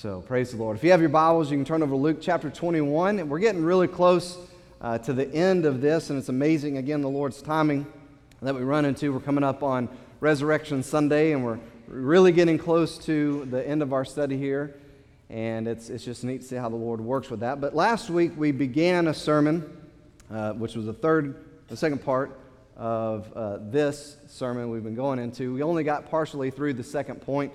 So praise the Lord. If you have your Bibles, you can turn over to Luke chapter 21. And we're getting really close uh, to the end of this, and it's amazing, again, the Lord's timing that we run into. We're coming up on Resurrection Sunday, and we're really getting close to the end of our study here. And it's, it's just neat to see how the Lord works with that. But last week we began a sermon, uh, which was the third, the second part of uh, this sermon we've been going into. We only got partially through the second point.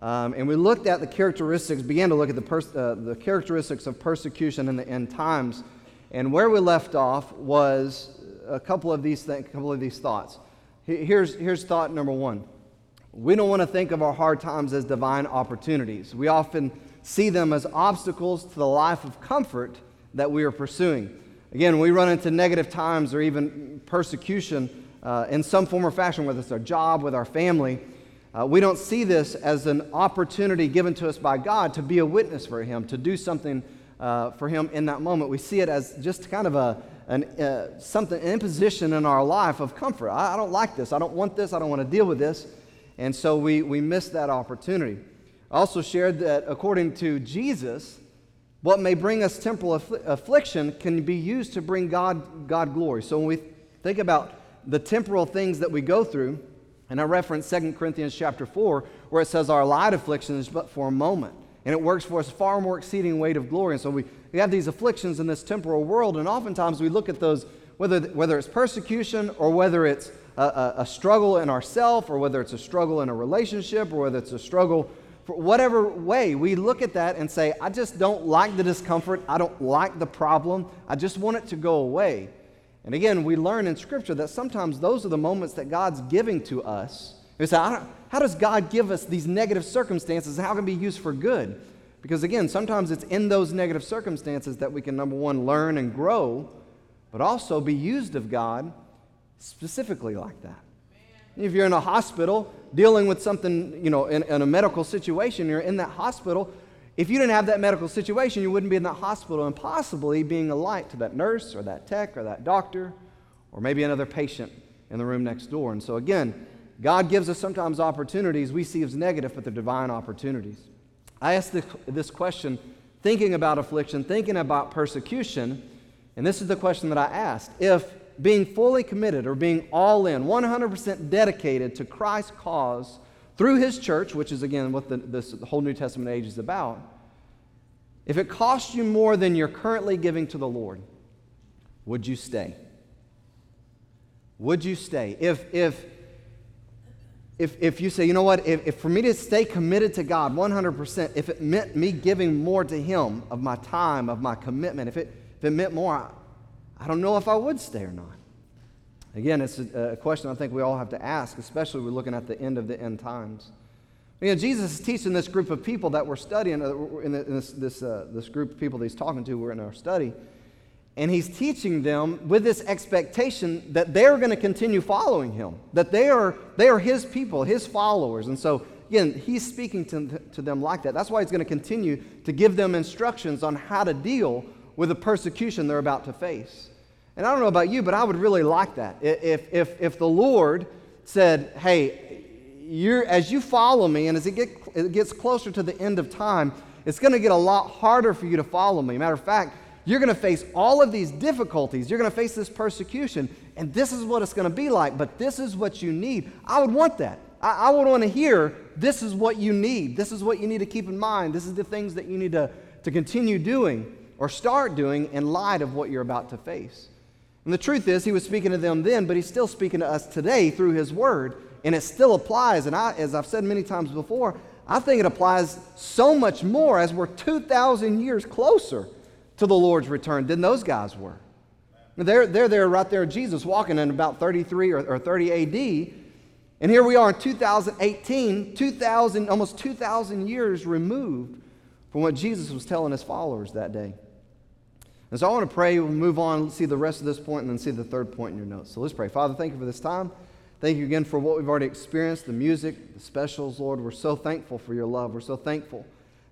Um, and we looked at the characteristics, began to look at the, pers- uh, the characteristics of persecution in the end times. And where we left off was a couple of these, th- couple of these thoughts. Here's, here's thought number one we don't want to think of our hard times as divine opportunities. We often see them as obstacles to the life of comfort that we are pursuing. Again, we run into negative times or even persecution uh, in some form or fashion, whether it's our job, with our family. Uh, we don't see this as an opportunity given to us by God to be a witness for Him, to do something uh, for Him in that moment. We see it as just kind of a, an, uh, something, an imposition in our life of comfort. I, I, don't like this. I don't want this. I don't want to deal with this. And so we, we miss that opportunity. I also shared that according to Jesus, what may bring us temporal affl- affliction can be used to bring God, God glory. So when we think about the temporal things that we go through, and I reference 2 Corinthians chapter 4, where it says our light affliction is but for a moment. And it works for us far more exceeding weight of glory. And so we, we have these afflictions in this temporal world, and oftentimes we look at those, whether, whether it's persecution or whether it's a, a, a struggle in ourself, or whether it's a struggle in a relationship, or whether it's a struggle for whatever way, we look at that and say, I just don't like the discomfort. I don't like the problem. I just want it to go away. And again, we learn in Scripture that sometimes those are the moments that God's giving to us. We say, how does God give us these negative circumstances? How can it be used for good? Because again, sometimes it's in those negative circumstances that we can, number one, learn and grow, but also be used of God specifically like that. If you're in a hospital dealing with something, you know, in, in a medical situation, you're in that hospital, if you didn't have that medical situation, you wouldn't be in that hospital and possibly being a light to that nurse or that tech or that doctor or maybe another patient in the room next door. And so, again, God gives us sometimes opportunities we see as negative, but they're divine opportunities. I asked this question thinking about affliction, thinking about persecution, and this is the question that I asked. If being fully committed or being all in, 100% dedicated to Christ's cause through his church, which is again what the, this whole New Testament age is about, if it costs you more than you're currently giving to the Lord, would you stay? Would you stay? If, if, if, if you say, you know what, if, if for me to stay committed to God 100%, if it meant me giving more to Him of my time, of my commitment, if it, if it meant more, I, I don't know if I would stay or not. Again, it's a, a question I think we all have to ask, especially we're looking at the end of the end times. You know, Jesus is teaching this group of people that we're studying, uh, in this, this, uh, this group of people that he's talking to, we're in our study, and he's teaching them with this expectation that they're going to continue following him, that they are, they are his people, his followers. And so, again, he's speaking to, to them like that. That's why he's going to continue to give them instructions on how to deal with the persecution they're about to face. And I don't know about you, but I would really like that. If, if, if the Lord said, hey, you're, as you follow me and as it, get, it gets closer to the end of time, it's going to get a lot harder for you to follow me. Matter of fact, you're going to face all of these difficulties. You're going to face this persecution, and this is what it's going to be like, but this is what you need. I would want that. I, I would want to hear this is what you need. This is what you need to keep in mind. This is the things that you need to, to continue doing or start doing in light of what you're about to face. And the truth is, he was speaking to them then, but he's still speaking to us today through his word. And it still applies. And I, as I've said many times before, I think it applies so much more as we're 2,000 years closer to the Lord's return than those guys were. They're, they're there right there, Jesus walking in about 33 or, or 30 AD. And here we are in 2018, 2000, almost 2,000 years removed from what Jesus was telling his followers that day. And so I want to pray. We'll move on, see the rest of this point, and then see the third point in your notes. So let's pray. Father, thank you for this time. Thank you again for what we've already experienced the music, the specials, Lord. We're so thankful for your love. We're so thankful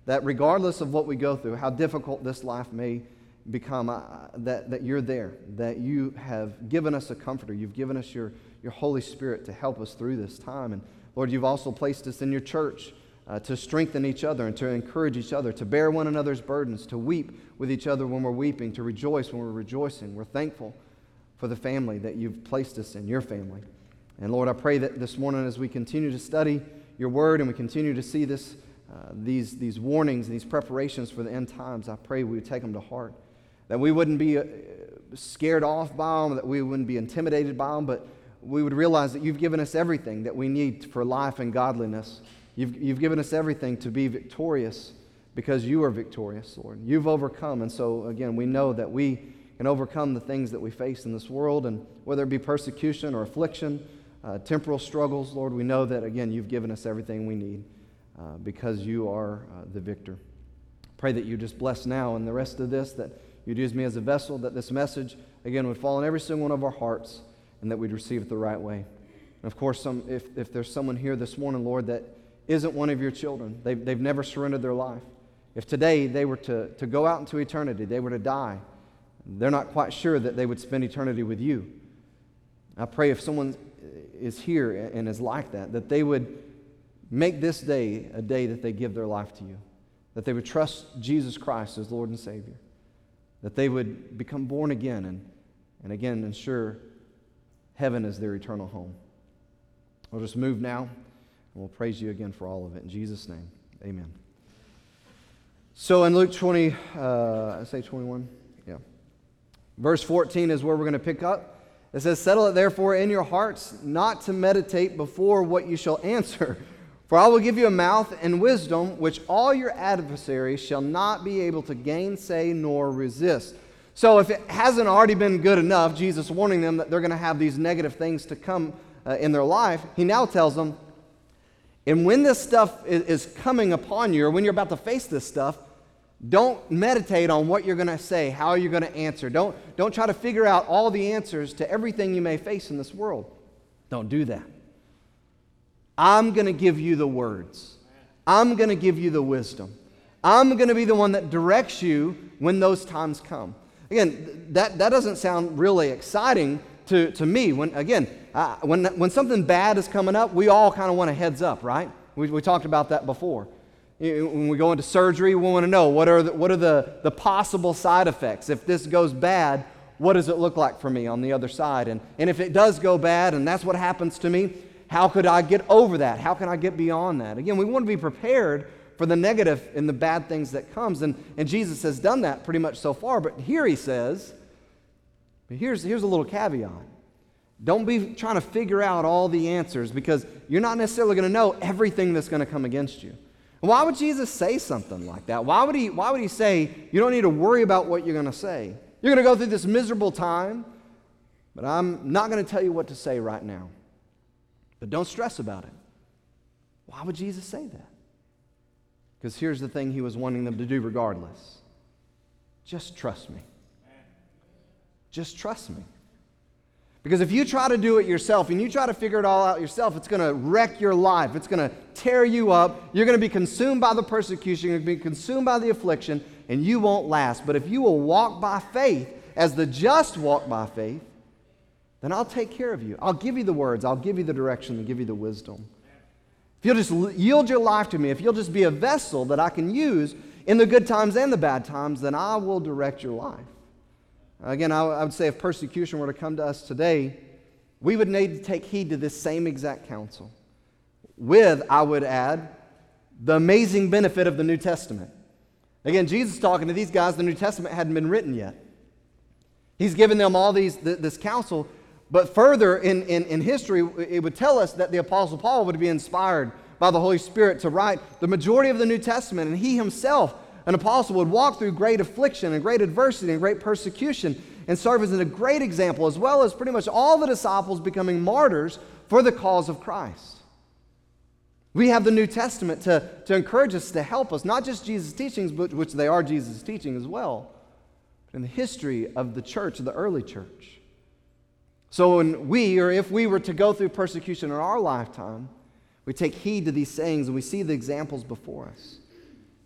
that regardless of what we go through, how difficult this life may become, uh, that, that you're there, that you have given us a comforter. You've given us your, your Holy Spirit to help us through this time. And Lord, you've also placed us in your church uh, to strengthen each other and to encourage each other, to bear one another's burdens, to weep with each other when we're weeping, to rejoice when we're rejoicing. We're thankful for the family that you've placed us in, your family. And Lord, I pray that this morning as we continue to study your word and we continue to see this, uh, these, these warnings, these preparations for the end times, I pray we would take them to heart. That we wouldn't be uh, scared off by them, that we wouldn't be intimidated by them, but we would realize that you've given us everything that we need for life and godliness. You've, you've given us everything to be victorious because you are victorious, Lord. You've overcome. And so, again, we know that we can overcome the things that we face in this world, and whether it be persecution or affliction, uh, temporal struggles, Lord, we know that, again, you've given us everything we need uh, because you are uh, the victor. Pray that you just bless now and the rest of this, that you'd use me as a vessel, that this message, again, would fall in every single one of our hearts, and that we'd receive it the right way. And of course, some, if, if there's someone here this morning, Lord, that isn't one of your children. They've, they've never surrendered their life. If today they were to, to go out into eternity, they were to die, they're not quite sure that they would spend eternity with you. I pray if someone is here and is like that, that they would make this day a day that they give their life to you, that they would trust Jesus Christ as Lord and Savior, that they would become born again and, and again ensure heaven is their eternal home. We'll just move now. We'll praise you again for all of it. In Jesus' name, amen. So in Luke 20, uh, I say 21? Yeah. Verse 14 is where we're going to pick up. It says, Settle it therefore in your hearts not to meditate before what you shall answer. For I will give you a mouth and wisdom which all your adversaries shall not be able to gainsay nor resist. So if it hasn't already been good enough, Jesus warning them that they're going to have these negative things to come uh, in their life, he now tells them, and when this stuff is coming upon you, or when you're about to face this stuff, don't meditate on what you're going to say, how you're going to answer. Don't, don't try to figure out all the answers to everything you may face in this world. Don't do that. I'm going to give you the words, I'm going to give you the wisdom. I'm going to be the one that directs you when those times come. Again, that, that doesn't sound really exciting to, to me. When, again, uh, when, when something bad is coming up, we all kind of want a heads up, right? We, we talked about that before. When we go into surgery, we want to know what are, the, what are the, the possible side effects. If this goes bad, what does it look like for me on the other side? And, and if it does go bad and that's what happens to me, how could I get over that? How can I get beyond that? Again, we want to be prepared for the negative and the bad things that comes. And, and Jesus has done that pretty much so far. But here he says, here's, here's a little caveat. Don't be trying to figure out all the answers because you're not necessarily going to know everything that's going to come against you. Why would Jesus say something like that? Why would he, why would he say, you don't need to worry about what you're going to say? You're going to go through this miserable time, but I'm not going to tell you what to say right now. But don't stress about it. Why would Jesus say that? Because here's the thing he was wanting them to do regardless just trust me. Just trust me. Because if you try to do it yourself and you try to figure it all out yourself, it's going to wreck your life. It's going to tear you up. You're going to be consumed by the persecution, you're going to be consumed by the affliction, and you won't last. But if you will walk by faith, as the just walk by faith, then I'll take care of you. I'll give you the words, I'll give you the direction, and give you the wisdom. If you'll just yield your life to me, if you'll just be a vessel that I can use in the good times and the bad times, then I will direct your life. Again, I would say if persecution were to come to us today, we would need to take heed to this same exact counsel. With, I would add, the amazing benefit of the New Testament. Again, Jesus talking to these guys, the New Testament hadn't been written yet. He's given them all these, this counsel, but further in, in, in history, it would tell us that the Apostle Paul would be inspired by the Holy Spirit to write the majority of the New Testament, and he himself an apostle would walk through great affliction and great adversity and great persecution and serve as a great example, as well as pretty much all the disciples becoming martyrs for the cause of Christ. We have the New Testament to, to encourage us, to help us, not just Jesus' teachings, but which they are Jesus' teaching as well, but in the history of the church, of the early church. So when we, or if we were to go through persecution in our lifetime, we take heed to these sayings and we see the examples before us.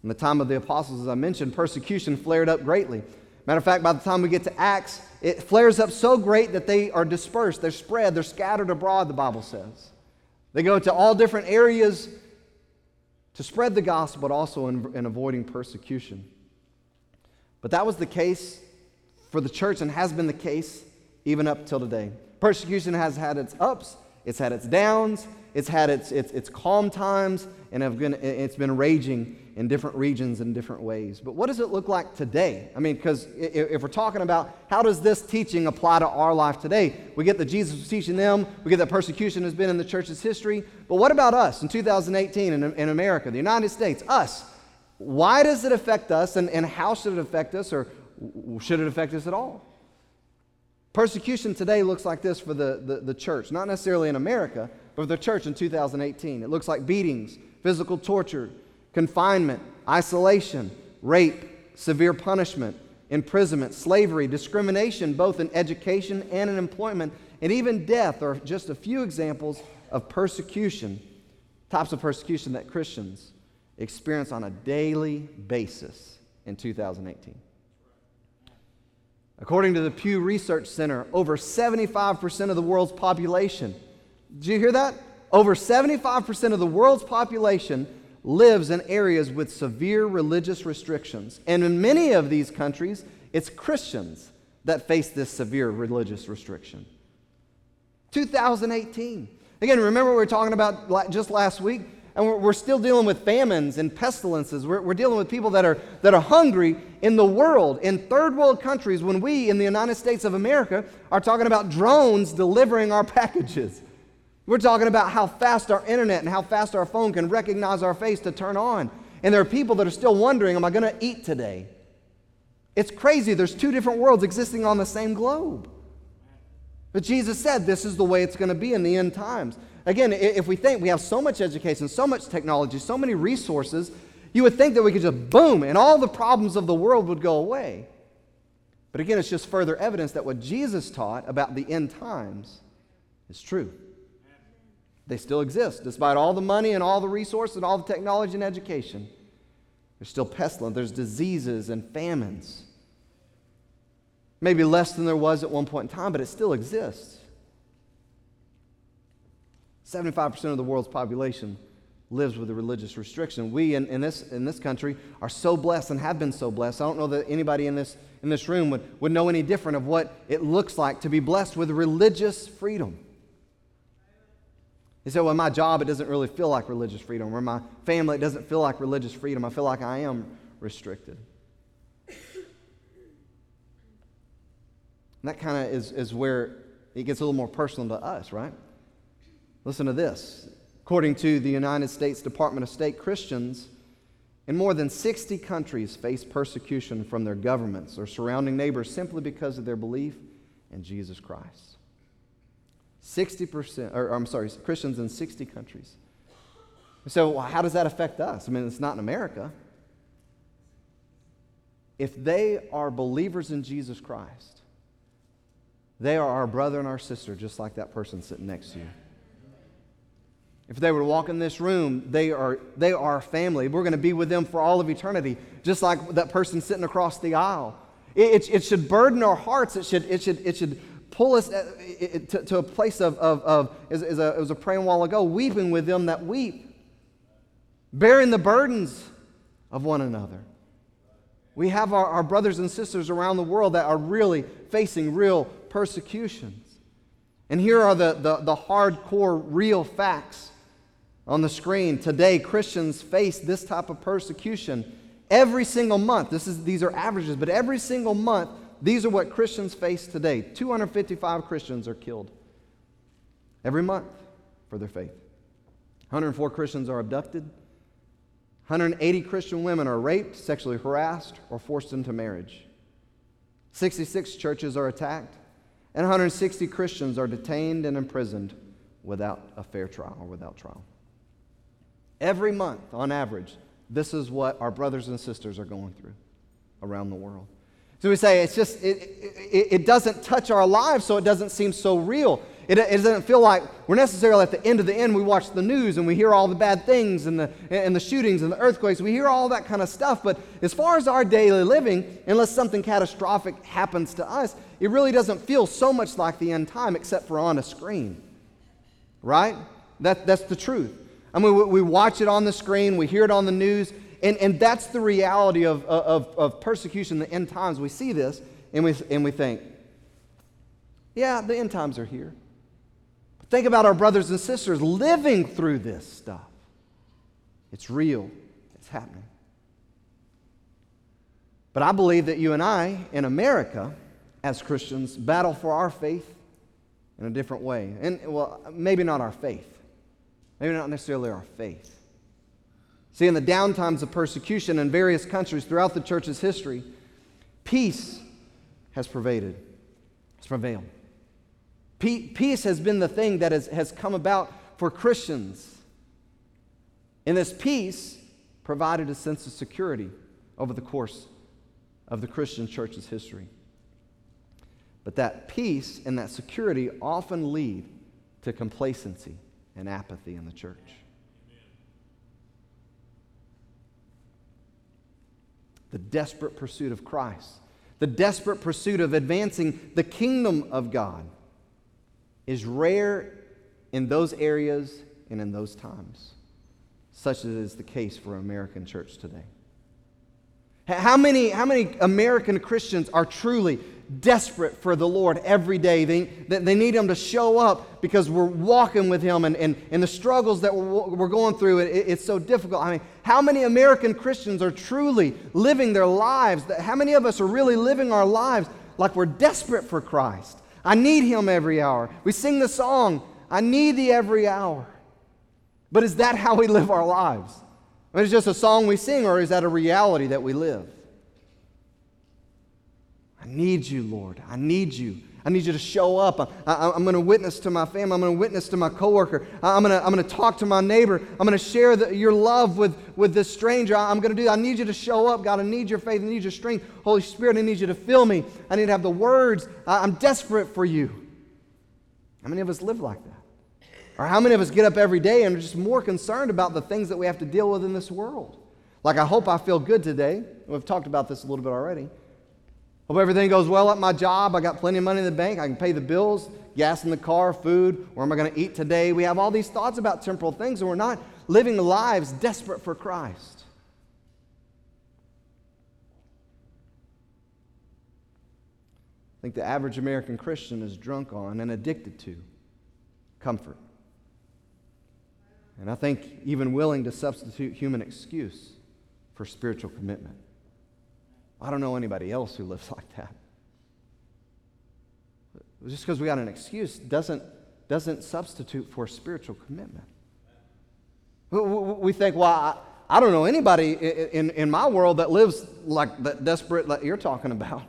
In the time of the apostles, as I mentioned, persecution flared up greatly. Matter of fact, by the time we get to Acts, it flares up so great that they are dispersed, they're spread, they're scattered abroad, the Bible says. They go to all different areas to spread the gospel, but also in, in avoiding persecution. But that was the case for the church and has been the case even up till today. Persecution has had its ups, it's had its downs, it's had its, its, its calm times, and been, it's been raging in different regions in different ways. But what does it look like today? I mean, because if we're talking about how does this teaching apply to our life today, we get that Jesus was teaching them, we get that persecution has been in the church's history. But what about us in 2018 in, in America, the United States, us? Why does it affect us, and, and how should it affect us, or should it affect us at all? Persecution today looks like this for the, the, the church, not necessarily in America, but for the church in 2018. It looks like beatings, physical torture, confinement, isolation, rape, severe punishment, imprisonment, slavery, discrimination, both in education and in employment, and even death are just a few examples of persecution, types of persecution that Christians experience on a daily basis in 2018. According to the Pew Research Center, over 75% of the world's population, did you hear that? Over 75% of the world's population lives in areas with severe religious restrictions. And in many of these countries, it's Christians that face this severe religious restriction. 2018. Again, remember we were talking about just last week? And we're, still dealing with famines and pestilences. We're dealing with people that are, that are hungry in the world, in third world countries, when we in the United States of America are talking about drones delivering our packages. We're talking about how fast our internet and how fast our phone can recognize our face to turn on. And there are people that are still wondering, am I going to eat today? It's crazy. There's two different worlds existing on the same globe. But Jesus said this is the way it's going to be in the end times. Again, if we think we have so much education, so much technology, so many resources, you would think that we could just boom and all the problems of the world would go away. But again, it's just further evidence that what Jesus taught about the end times is true. They still exist, despite all the money and all the resources and all the technology and education. There's still pestilence, there's diseases and famines. Maybe less than there was at one point in time, but it still exists. 75% of the world's population lives with a religious restriction. We in, in, this, in this country are so blessed and have been so blessed. I don't know that anybody in this, in this room would, would know any different of what it looks like to be blessed with religious freedom. He said, Well, my job, it doesn't really feel like religious freedom, or my family, it doesn't feel like religious freedom. I feel like I am restricted. And that kind of is, is where it gets a little more personal to us, right? Listen to this. According to the United States Department of State, Christians in more than 60 countries face persecution from their governments or surrounding neighbors simply because of their belief in Jesus Christ. 60%, or I'm sorry, Christians in 60 countries. So, well, how does that affect us? I mean, it's not in America. If they are believers in Jesus Christ, they are our brother and our sister, just like that person sitting next to you. If they were to walk in this room, they are, they are family. We're going to be with them for all of eternity, just like that person sitting across the aisle. It, it, it should burden our hearts. It should, it should, it should pull us uh, to, to a place of, of, of as, as a, was a praying while ago, weeping with them that weep, bearing the burdens of one another. We have our, our brothers and sisters around the world that are really facing real persecutions. And here are the, the, the hardcore, real facts on the screen. Today, Christians face this type of persecution every single month. This is, these are averages, but every single month, these are what Christians face today. 255 Christians are killed every month for their faith. 104 Christians are abducted. 180 Christian women are raped, sexually harassed, or forced into marriage. 66 churches are attacked, and 160 Christians are detained and imprisoned without a fair trial or without trial. Every month, on average, this is what our brothers and sisters are going through around the world. So we say it's just, it, it, it, doesn't touch our lives, so it doesn't seem so real. It, it, doesn't feel like we're necessarily at the end of the end. We watch the news and we hear all the bad things and the, and the shootings and the earthquakes. We hear all that kind of stuff. But as far as our daily living, unless something catastrophic happens to us, it really doesn't feel so much like the end time except for on a screen. Right? That, that's the truth. I mean, we, we watch it on the screen, we hear it on the news, and, and that's the reality of, of, of persecution the end times. We see this and we, and we think, yeah, the end times are here. But think about our brothers and sisters living through this stuff. It's real, it's happening. But I believe that you and I in America, as Christians, battle for our faith in a different way. And, well, maybe not our faith, maybe not necessarily our faith. See, in the downtimes of persecution in various countries throughout the church's history, peace has pervaded, has prevailed. Peace has been the thing that has, has come about for Christians. And this peace provided a sense of security over the course of the Christian church's history. But that peace and that security often lead to complacency and apathy in the church. The desperate pursuit of Christ, the desperate pursuit of advancing the kingdom of God is rare in those areas and in those times, such as is the case for American church today. How many, how many American Christians are truly desperate for the Lord every day? They, they need Him to show up because we're walking with Him and, and, and the struggles that we're, going through, it, it's so difficult. I mean, how many American Christians are truly living their lives? How many of us are really living our lives like we're desperate for Christ? I need Him every hour. We sing the song, I need Thee every hour. But is that how we live our lives? I mean, it's just a song we sing, or is that a reality that we live? I need you, Lord. I need you. I need you to show up. I, am going to witness to my family. I'm going to witness to my coworker. I'm going to, I'm going to talk to my neighbor. I'm going to share the, your love with, with this stranger. I'm going to do. I need you to show up, God. I need your faith. I need your strength. Holy Spirit, I need you to fill me. I need to have the words. I'm desperate for you. How many of us live like that? Or how many of us get up every day and are just more concerned about the things that we have to deal with in this world? Like, I hope I feel good today. We've talked about this a little bit already. Hope everything goes well at my job. I got plenty of money in the bank. I can pay the bills, gas in the car, food. Where am I going to eat today? We have all these thoughts about temporal things, and we're not living lives desperate for Christ. I think the average American Christian is drunk on and addicted to comfort. And I think even willing to substitute human excuse for spiritual commitment. I don't know anybody else who lives like that. Just because we got an excuse doesn't, doesn't substitute for spiritual commitment. We think, well, I, don't know anybody in, in my world that lives like that desperate that you're talking about.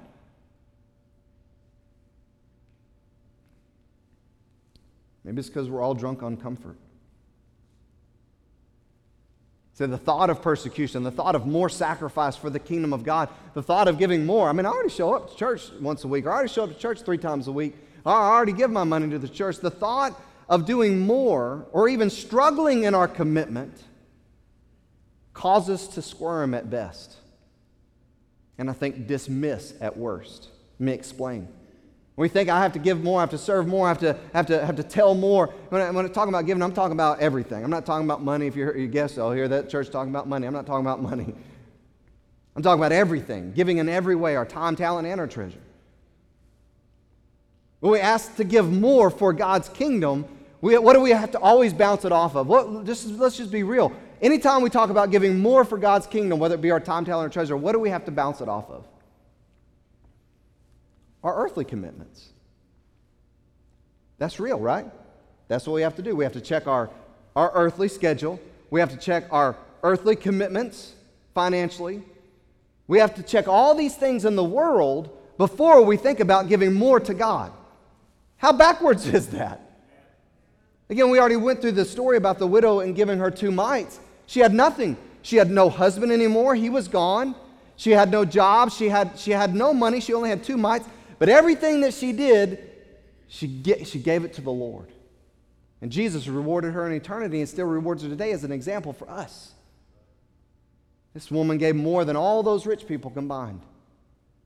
Maybe it's because we're all drunk on comfort. So the thought of persecution, the thought of more sacrifice for the kingdom of God, the thought of giving more. I mean, I already show up to church once a week. I already show up to church three times a week. I already give my money to the church. The thought of doing more or even struggling in our commitment causes us to squirm at best. And I think dismiss at worst. Let me explain. We think I have to give more, I have to serve more, I have to, have to, have to tell more. When, I, when I'm talking about giving, I'm talking about everything. I'm not talking about money. If you're a guest, I'll oh, hear that church talking about money. I'm not talking about money. I'm talking about everything, giving in every way our time, talent, and our treasure. When we ask to give more for God's kingdom, we, what do we have to always bounce it off of? What, just, let's just be real. Anytime we talk about giving more for God's kingdom, whether it be our time, talent, or treasure, what do we have to bounce it off of? Our earthly commitments. That's real, right? That's what we have to do. We have to check our, our earthly schedule. We have to check our earthly commitments financially. We have to check all these things in the world before we think about giving more to God. How backwards is that? Again, we already went through the story about the widow and giving her two mites. She had nothing. She had no husband anymore. He was gone. She had no job. She had, she had no money. She only had two mites. But everything that she did, she, get, she gave it to the Lord. And Jesus rewarded her in eternity and still rewards her today as an example for us. This woman gave more than all those rich people combined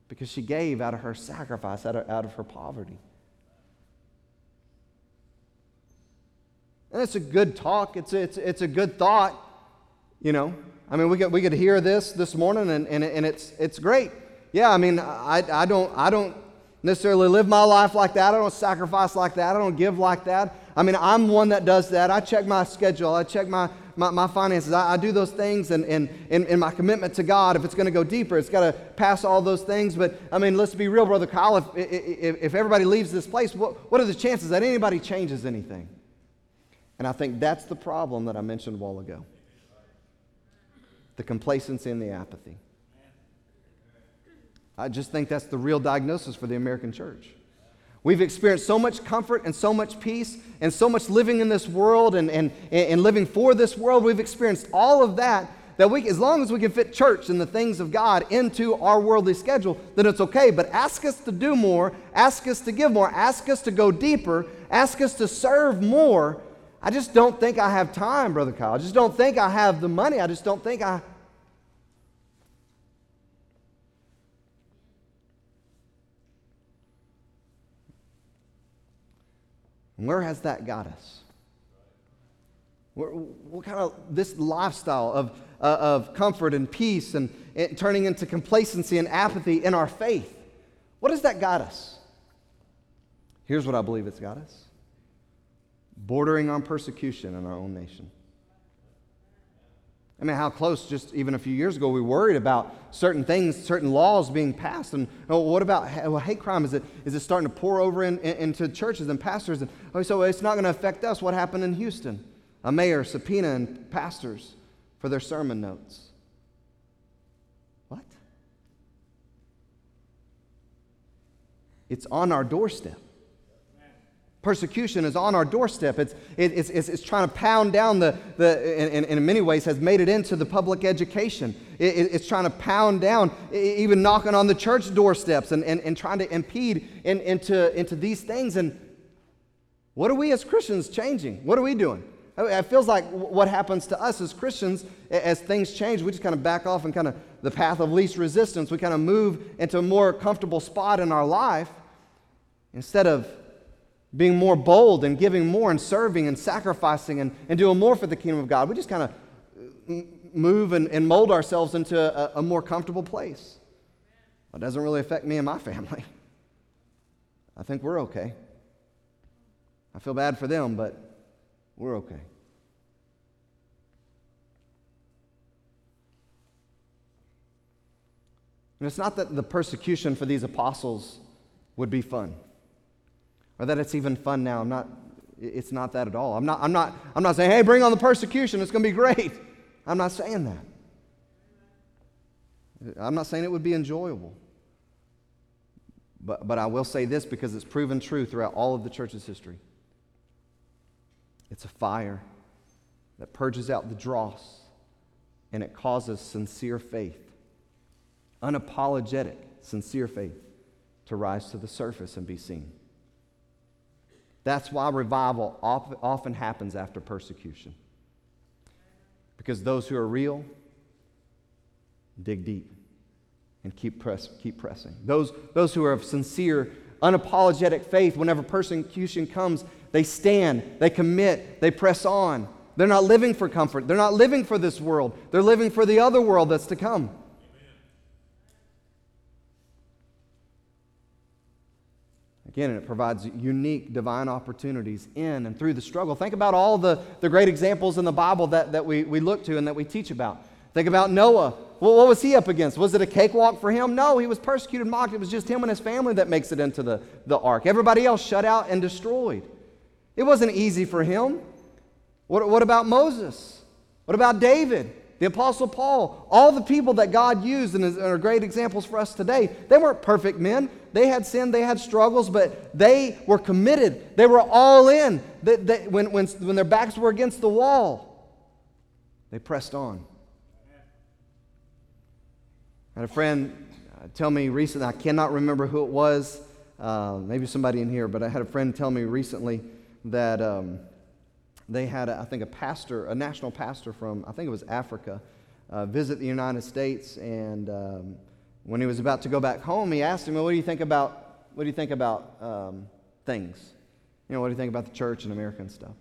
because she gave out of her sacrifice, out of, out of her poverty. And it's a good talk, it's a, it's, it's a good thought, you know. I mean, we could, we could hear this this morning, and, and, and it's, it's great. Yeah, I mean, I, I, don't, I don't necessarily live my life like that. I don't sacrifice like that. I don't give like that. I mean, I'm one that does that. I check my schedule, I check my, my, my finances. I, I, do those things, and, and, and my commitment to God, if it's going to go deeper, it's got to pass all those things. But I mean, let's be real, Brother Kyle. If, if, if everybody leaves this place, what, what are the chances that anybody changes anything? And I think that's the problem that I mentioned a while ago the complacency and the apathy. I just think that's the real diagnosis for the American church. We've experienced so much comfort and so much peace and so much living in this world and, and, and living for this world. We've experienced all of that that we, as long as we can fit church and the things of God into our worldly schedule, then it's okay. But ask us to do more, ask us to give more, ask us to go deeper, ask us to serve more, I just don't think I have time, Brother Kyle. I just don't think I have the money. I just don't think I. Where has that got us? What, kind of this lifestyle of, uh, of comfort and peace and, and turning into complacency and apathy in our faith? What has that got us? Here's what I believe it's got us bordering on persecution in our own nation. I mean, how close just even a few years ago we worried about certain things, certain laws being passed. And oh, what about well, hate crime? Is it, is it starting to pour over in, in, into churches and pastors? And oh, so it's not going to affect us. What happened in Houston? A mayor subpoenaing pastors for their sermon notes. What? It's on our doorstep. Persecution is on our doorstep. It's, it, it's, it's, it's, trying to pound down the, the in, in, many ways, has made it into the public education. It, it's trying to pound down, even knocking on the church doorsteps and, and, and trying to impede in, into, into these things. And what are we as Christians changing? What are we doing? Oh, it feels like what happens to us as Christians as things change, we just kind of back off and kind of the path of least resistance. We kind of move into a more comfortable spot in our life instead of being more bold and giving more and serving and sacrificing and, and doing more for the kingdom of God. We just kind of move and, and, mold ourselves into a, a more comfortable place. It doesn't really affect me and my family. I think we're okay. I feel bad for them, but we're okay. And it's not that the persecution for these apostles would be fun or that it's even fun now. I'm not, it's not that at all. I'm not, I'm not, I'm not saying, hey, bring on the persecution, it's going to be great. I'm not saying that. I'm not saying it would be enjoyable. But, but I will say this because it's proven true throughout all of the church's history. It's a fire that purges out the dross and it causes sincere faith, unapologetic, sincere faith, to rise to the surface and be seen. That's why revival often happens after persecution. Because those who are real dig deep and keep, press, keep pressing. Those, those who are of sincere, unapologetic faith, whenever persecution comes, they stand, they commit, they press on. They're not living for comfort. They're not living for this world. They're living for the other world that's to come. Again, and it provides unique divine opportunities in and through the struggle. Think about all the, the great examples in the Bible that, that we, we look to and that we teach about. Think about Noah. Well, what was he up against? Was it a cakewalk for him? No, he was persecuted, mocked. It was just him and his family that makes it into the, the ark. Everybody else shut out and destroyed. It wasn't easy for him. What, what about Moses? What about David? The Apostle Paul, all the people that God used and are great examples for us today, they weren't perfect men. They had sin, they had struggles, but they were committed. They were all in. They, they, when, when, when their backs were against the wall, they pressed on. I had a friend uh, tell me recently, I cannot remember who it was, uh, maybe somebody in here, but I had a friend tell me recently that. Um, they had, a, I think, a pastor, a national pastor from, I think it was Africa, uh, visit the United States. And um, when he was about to go back home, he asked him, well, what do you think about, what do you think about um, things? You know, what do you think about the church and America and stuff?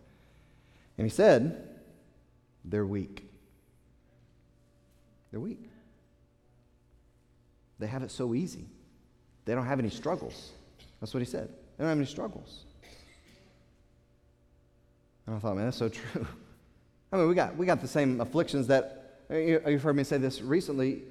And he said, They're weak. They're weak. They have it so easy. They don't have any struggles. That's what he said. They don't have any struggles. And I thought, man, that's so true. I mean, we got, we got the same afflictions that, you've heard me say this recently.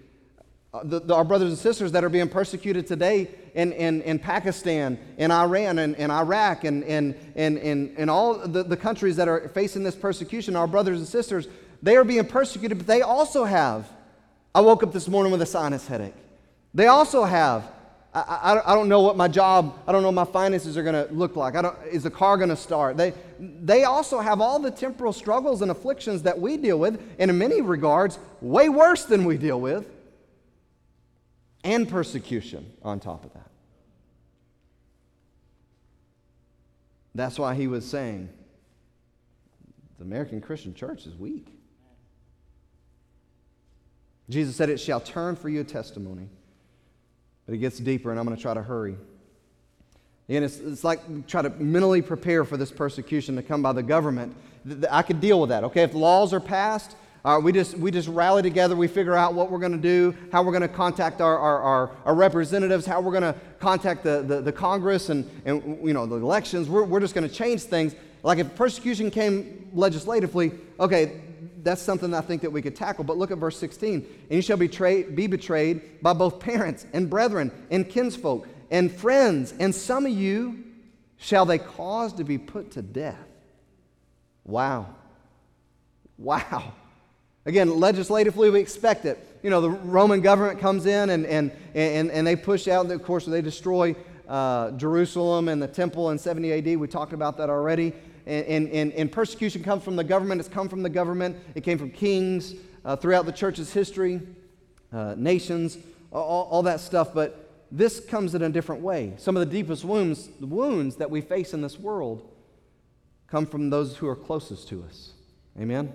Uh, the, the, our brothers and sisters that are being persecuted today in, in, in Pakistan, in Iran, and in, in, Iraq, and, and, and, and, and all the, the countries that are facing this persecution, our brothers and sisters, they are being persecuted, but they also have. I woke up this morning with a sinus headache. They also have I, I, I, don't know what my job, I don't know my finances are going to look like. I don't, is the car going to start? They, they also have all the temporal struggles and afflictions that we deal with, and in many regards, way worse than we deal with, and persecution on top of that. That's why he was saying the American Christian church is weak. Jesus said, It shall turn for you a testimony. But it gets deeper, and I'm going to try to hurry. And it's, it's like try to mentally prepare for this persecution to come by the government. I could deal with that, okay? If laws are passed, uh, we, just, we just rally together, we figure out what we're going to do, how we're going to contact our, our, our, our, representatives, how we're going to contact the, the, the, Congress and, and you know, the elections. We're, we're just going to change things. Like if persecution came legislatively, okay, that's something I think that we could tackle. But look at verse 16. And you shall betray, be betrayed by both parents and brethren and kinsfolk and friends, and some of you shall they cause to be put to death. Wow. Wow. Again, legislatively, we expect it. You know, the Roman government comes in and, and, and, and they push out, of course, they destroy uh, Jerusalem and the temple in 70 AD. We talked about that already and, and, and persecution comes from the government. It's come from the government. It came from kings uh, throughout the church's history, uh, nations, all, all that stuff. But this comes in a different way. Some of the deepest wounds, the wounds that we face in this world, come from those who are closest to us. Amen?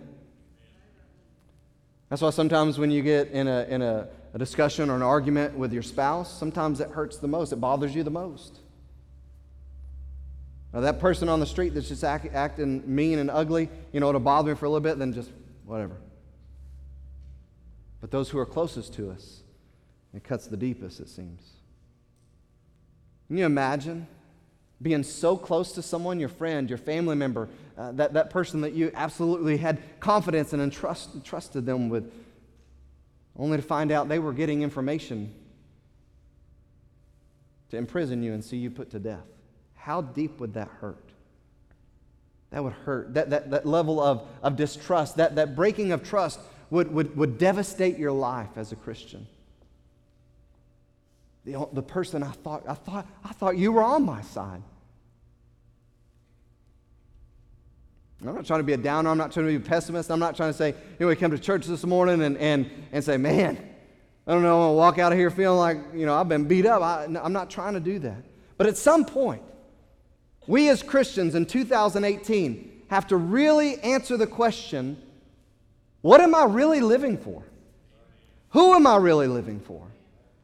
That's why sometimes when you get in a, in a, a discussion or an argument with your spouse, sometimes it hurts the most. It bothers you the most. Now, that person on the street that's just act, acting mean and ugly, you know, it'll bother me for a little bit, then just whatever. But those who are closest to us, it cuts the deepest, it seems. Can you imagine being so close to someone, your friend, your family member, uh, that, that person that you absolutely had confidence in and trust, trusted them with, only to find out they were getting information to imprison you and see you put to death? how deep would that hurt? That would hurt. That, that, that level of, of distrust, that, that breaking of trust would, would, would devastate your life as a Christian. The, the person I thought, I, thought, I thought you were on my side. I'm not trying to be a downer. I'm not trying to be a pessimist. I'm not trying to say, you know, we come to church this morning and, and, and say, man, I don't know, I'm going to walk out of here feeling like, you know, I've been beat up. I, I'm not trying to do that. But at some point, we as Christians in 2018 have to really answer the question what am I really living for? Who am I really living for?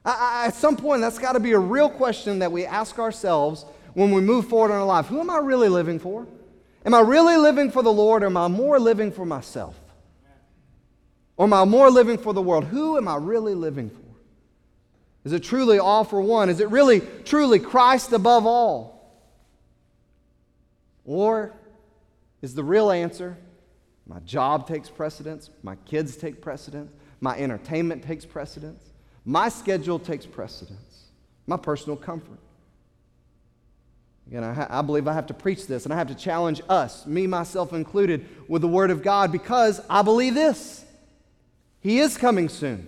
I, I, at some point, that's got to be a real question that we ask ourselves when we move forward in our life. Who am I really living for? Am I really living for the Lord or am I more living for myself? Or am I more living for the world? Who am I really living for? Is it truly all for one? Is it really, truly Christ above all? Or is the real answer my job takes precedence, my kids take precedence, my entertainment takes precedence, my schedule takes precedence, my personal comfort? I, ha- I, believe I have to preach this and I have to challenge us, me, myself included, with the Word of God because I believe this. He is coming soon.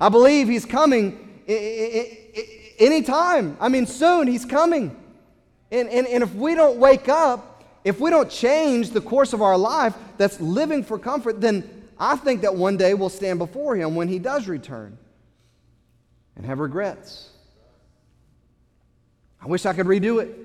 I believe He's coming I- I- I- anytime. I mean, soon He's coming. And, and, and if we don't wake up, if we don't change the course of our life that's living for comfort, then I think that one day we'll stand before Him when He does return and have regrets. I wish I could redo it.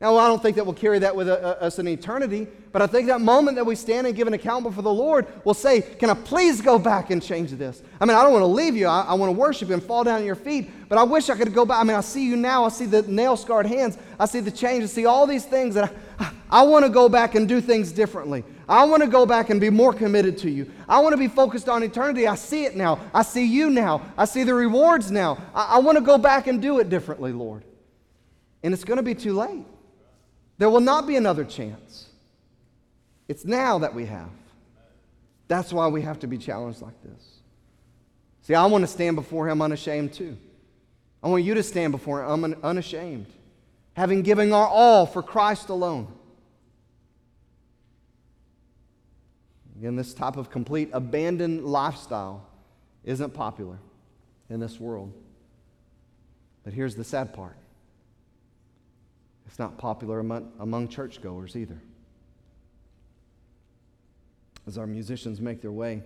Now, I don't think that we'll carry that with uh, uh, us in eternity, but I think that moment that we stand and give an account before the Lord will say, Can I please go back and change this? I mean, I don't want to leave you. I, I want to worship you and fall down at your feet, but I wish I could go back. I mean, I see you now. I see the nail scarred hands. I see the change. I see all these things that I, I, I want to go back and do things differently. I want to go back and be more committed to you. I want to be focused on eternity. I see it now. I see you now. I see the rewards now. I, I want to go back and do it differently, Lord. And it's going to be too late. There will not be another chance. It's now that we have. That's why we have to be challenged like this. See, I want to stand before Him unashamed too. I want you to stand before Him unashamed, having given our all for Christ alone. Again, this type of complete abandoned lifestyle isn't popular in this world. But here's the sad part it's not popular among, among churchgoers either. As our musicians make their way,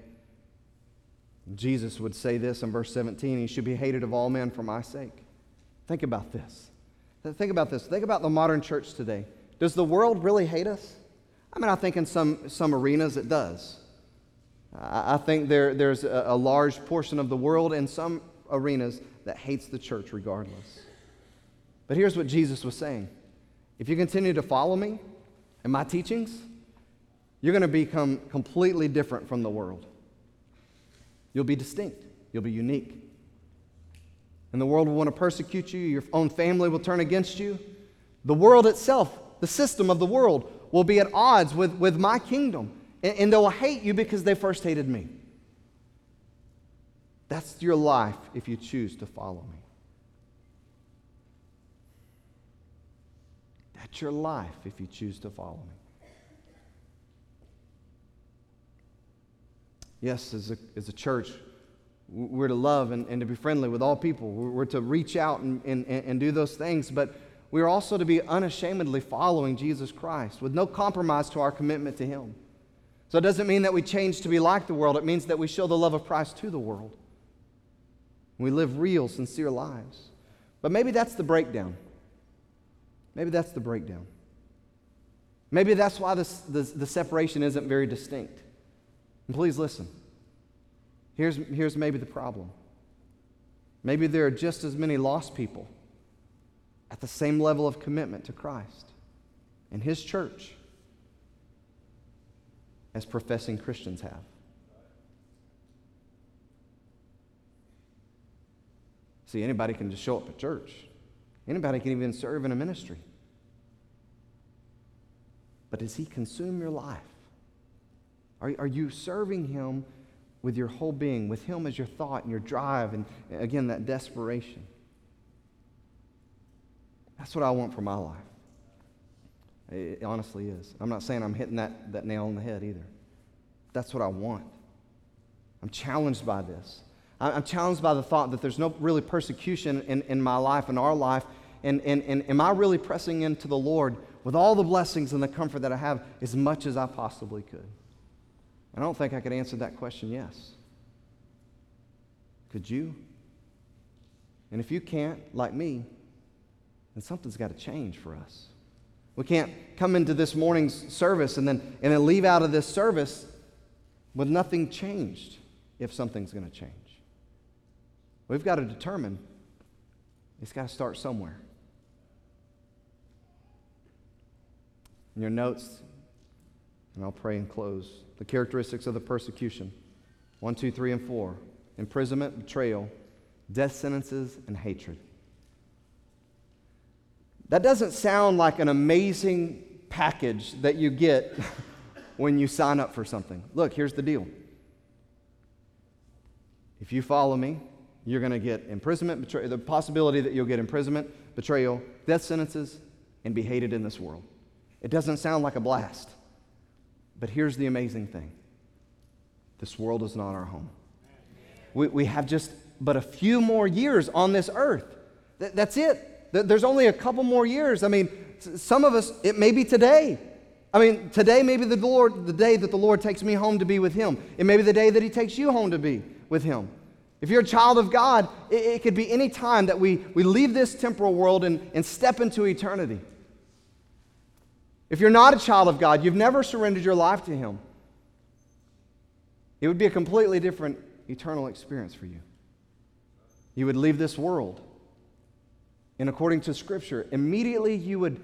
Jesus would say this in verse 17 He should be hated of all men for my sake. Think about this. Think about this. Think about the modern church today. Does the world really hate us? I mean, I think in some, some arenas it does. I, I think there, there's a, a large portion of the world in some arenas that hates the church regardless. But here's what Jesus was saying if you continue to follow me and my teachings, you're going to become completely different from the world. You'll be distinct, you'll be unique. And the world will want to persecute you, your own family will turn against you. The world itself, the system of the world, will be at odds with, with my kingdom, and, and they will hate you because they first hated me. That's your life if you choose to follow me. That's your life if you choose to follow me. Yes, as a, as a church, we're to love and, and to be friendly with all people. We're to reach out and, and, and do those things, but we are also to be unashamedly following Jesus Christ with no compromise to our commitment to Him. So it doesn't mean that we change to be like the world, it means that we show the love of Christ to the world. We live real, sincere lives. But maybe that's the breakdown. Maybe that's the breakdown. Maybe that's why this, this, the separation isn't very distinct. And please listen. Here's, here's maybe the problem. Maybe there are just as many lost people at the same level of commitment to Christ and His church as professing Christians have. See, anybody can just show up at church, anybody can even serve in a ministry. But does He consume your life? Are, are you serving Him with your whole being, with Him as your thought and your drive, and again, that desperation? That's what I want for my life. It honestly is. I'm not saying I'm hitting that, that nail on the head either. That's what I want. I'm challenged by this. I'm challenged by the thought that there's no really persecution in, in my life, in our life. And, and, and am I really pressing into the Lord with all the blessings and the comfort that I have as much as I possibly could? I don't think I could answer that question yes. Could you? And if you can't, like me, then something's got to change for us. We can't come into this morning's service and then, and then leave out of this service with nothing changed if something's going to change. We've got to determine it's got to start somewhere. In your notes, and I'll pray and close, the characteristics of the persecution one, two, three, and four imprisonment, betrayal, death sentences, and hatred. That doesn't sound like an amazing package that you get when you sign up for something. Look, here's the deal. If you follow me, you're going to get imprisonment, betrayal, the possibility that you'll get imprisonment, betrayal, death sentences, and be hated in this world. It doesn't sound like a blast. But here's the amazing thing this world is not our home. We, we have just but a few more years on this earth. Th- that's it. There's only a couple more years. I mean, some of us, it may be today. I mean, today may be the Lord, the day that the Lord takes me home to be with Him. It may be the day that He takes you home to be with Him. If you're a child of God, it, it could be any time that we, we leave this temporal world and, and step into eternity. If you're not a child of God, you've never surrendered your life to Him, it would be a completely different eternal experience for you. You would leave this world and according to Scripture, immediately you would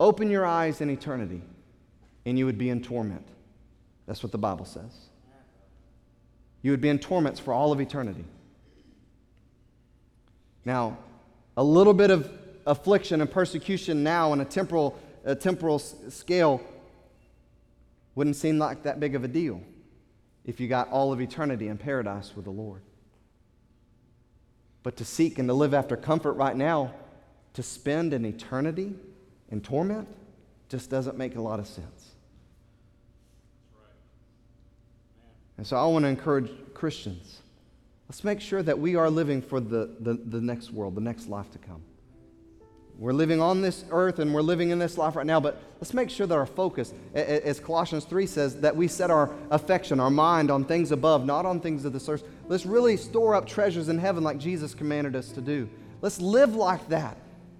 open your eyes in eternity and you would be in torment That's what the Bible says. You would be in torments for all of eternity. Now, a little bit of affliction and persecution now on a temporal, a temporal scale wouldn't seem like that big of a deal if you got all of eternity in paradise with the Lord. But to seek and to live after comfort right now, to spend an eternity in torment, just doesn't make a lot of sense. And so I want to encourage Christians let's make sure that we are living for the, the, the next world, the next life to come. We're living on this earth and we're living in this life right now, but let's make sure that our focus, as Colossians 3 says, that we set our affection, our mind on things above, not on things of this earth. Let's really store up treasures in heaven like Jesus commanded us to do. Let's live like that.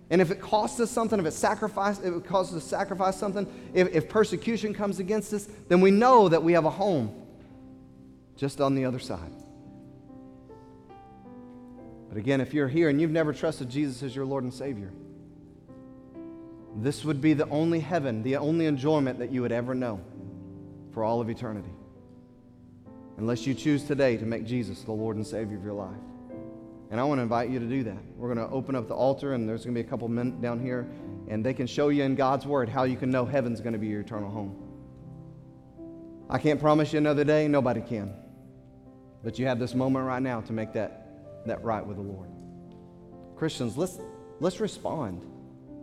And if it costs us something, if it, sacrifice, if it causes us to sacrifice something, if, if persecution comes against us, then we know that we have a home just on the other side. But again, if you're here and you've never trusted Jesus as your Lord and Savior, this would be the only heaven, the only enjoyment that you would ever know for all of eternity. Unless you choose today to make Jesus the Lord and Savior of your life. And I want to invite you to do that. We're going to open up the altar, and there's going to be a couple men down here, and they can show you in God's Word how you can know heaven's going to be your eternal home. I can't promise you another day, nobody can. But you have this moment right now to make that, that right with the Lord. Christians, let's, let's respond.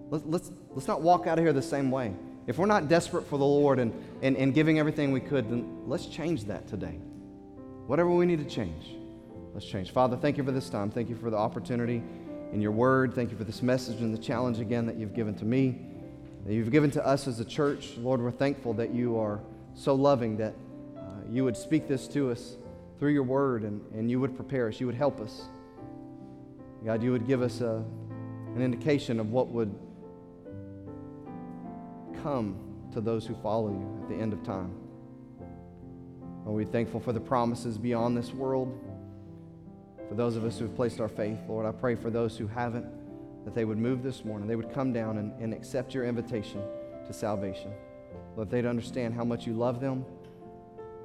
Let's, let's, let's not walk out of here the same way. If we're not desperate for the Lord and, and, and giving everything we could, then let's change that today. Whatever we need to change, let's change. Father, thank you for this time. Thank you for the opportunity in your word. Thank you for this message and the challenge again that you've given to me, that you've given to us as a church. Lord, we're thankful that you are so loving that uh, you would speak this to us through your word and, and you would prepare us. You would help us. God, you would give us a, an indication of what would come to those who follow you at the end of time. Are we thankful for the promises beyond this world? For those of us who have placed our faith, Lord, I pray for those who haven't, that they would move this morning. They would come down and, and accept your invitation to salvation. Lord, they'd understand how much you love them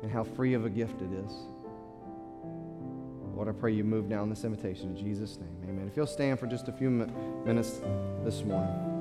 and how free of a gift it is. Lord, I pray you move down this invitation in Jesus' name. Amen. If you'll stand for just a few minutes this morning.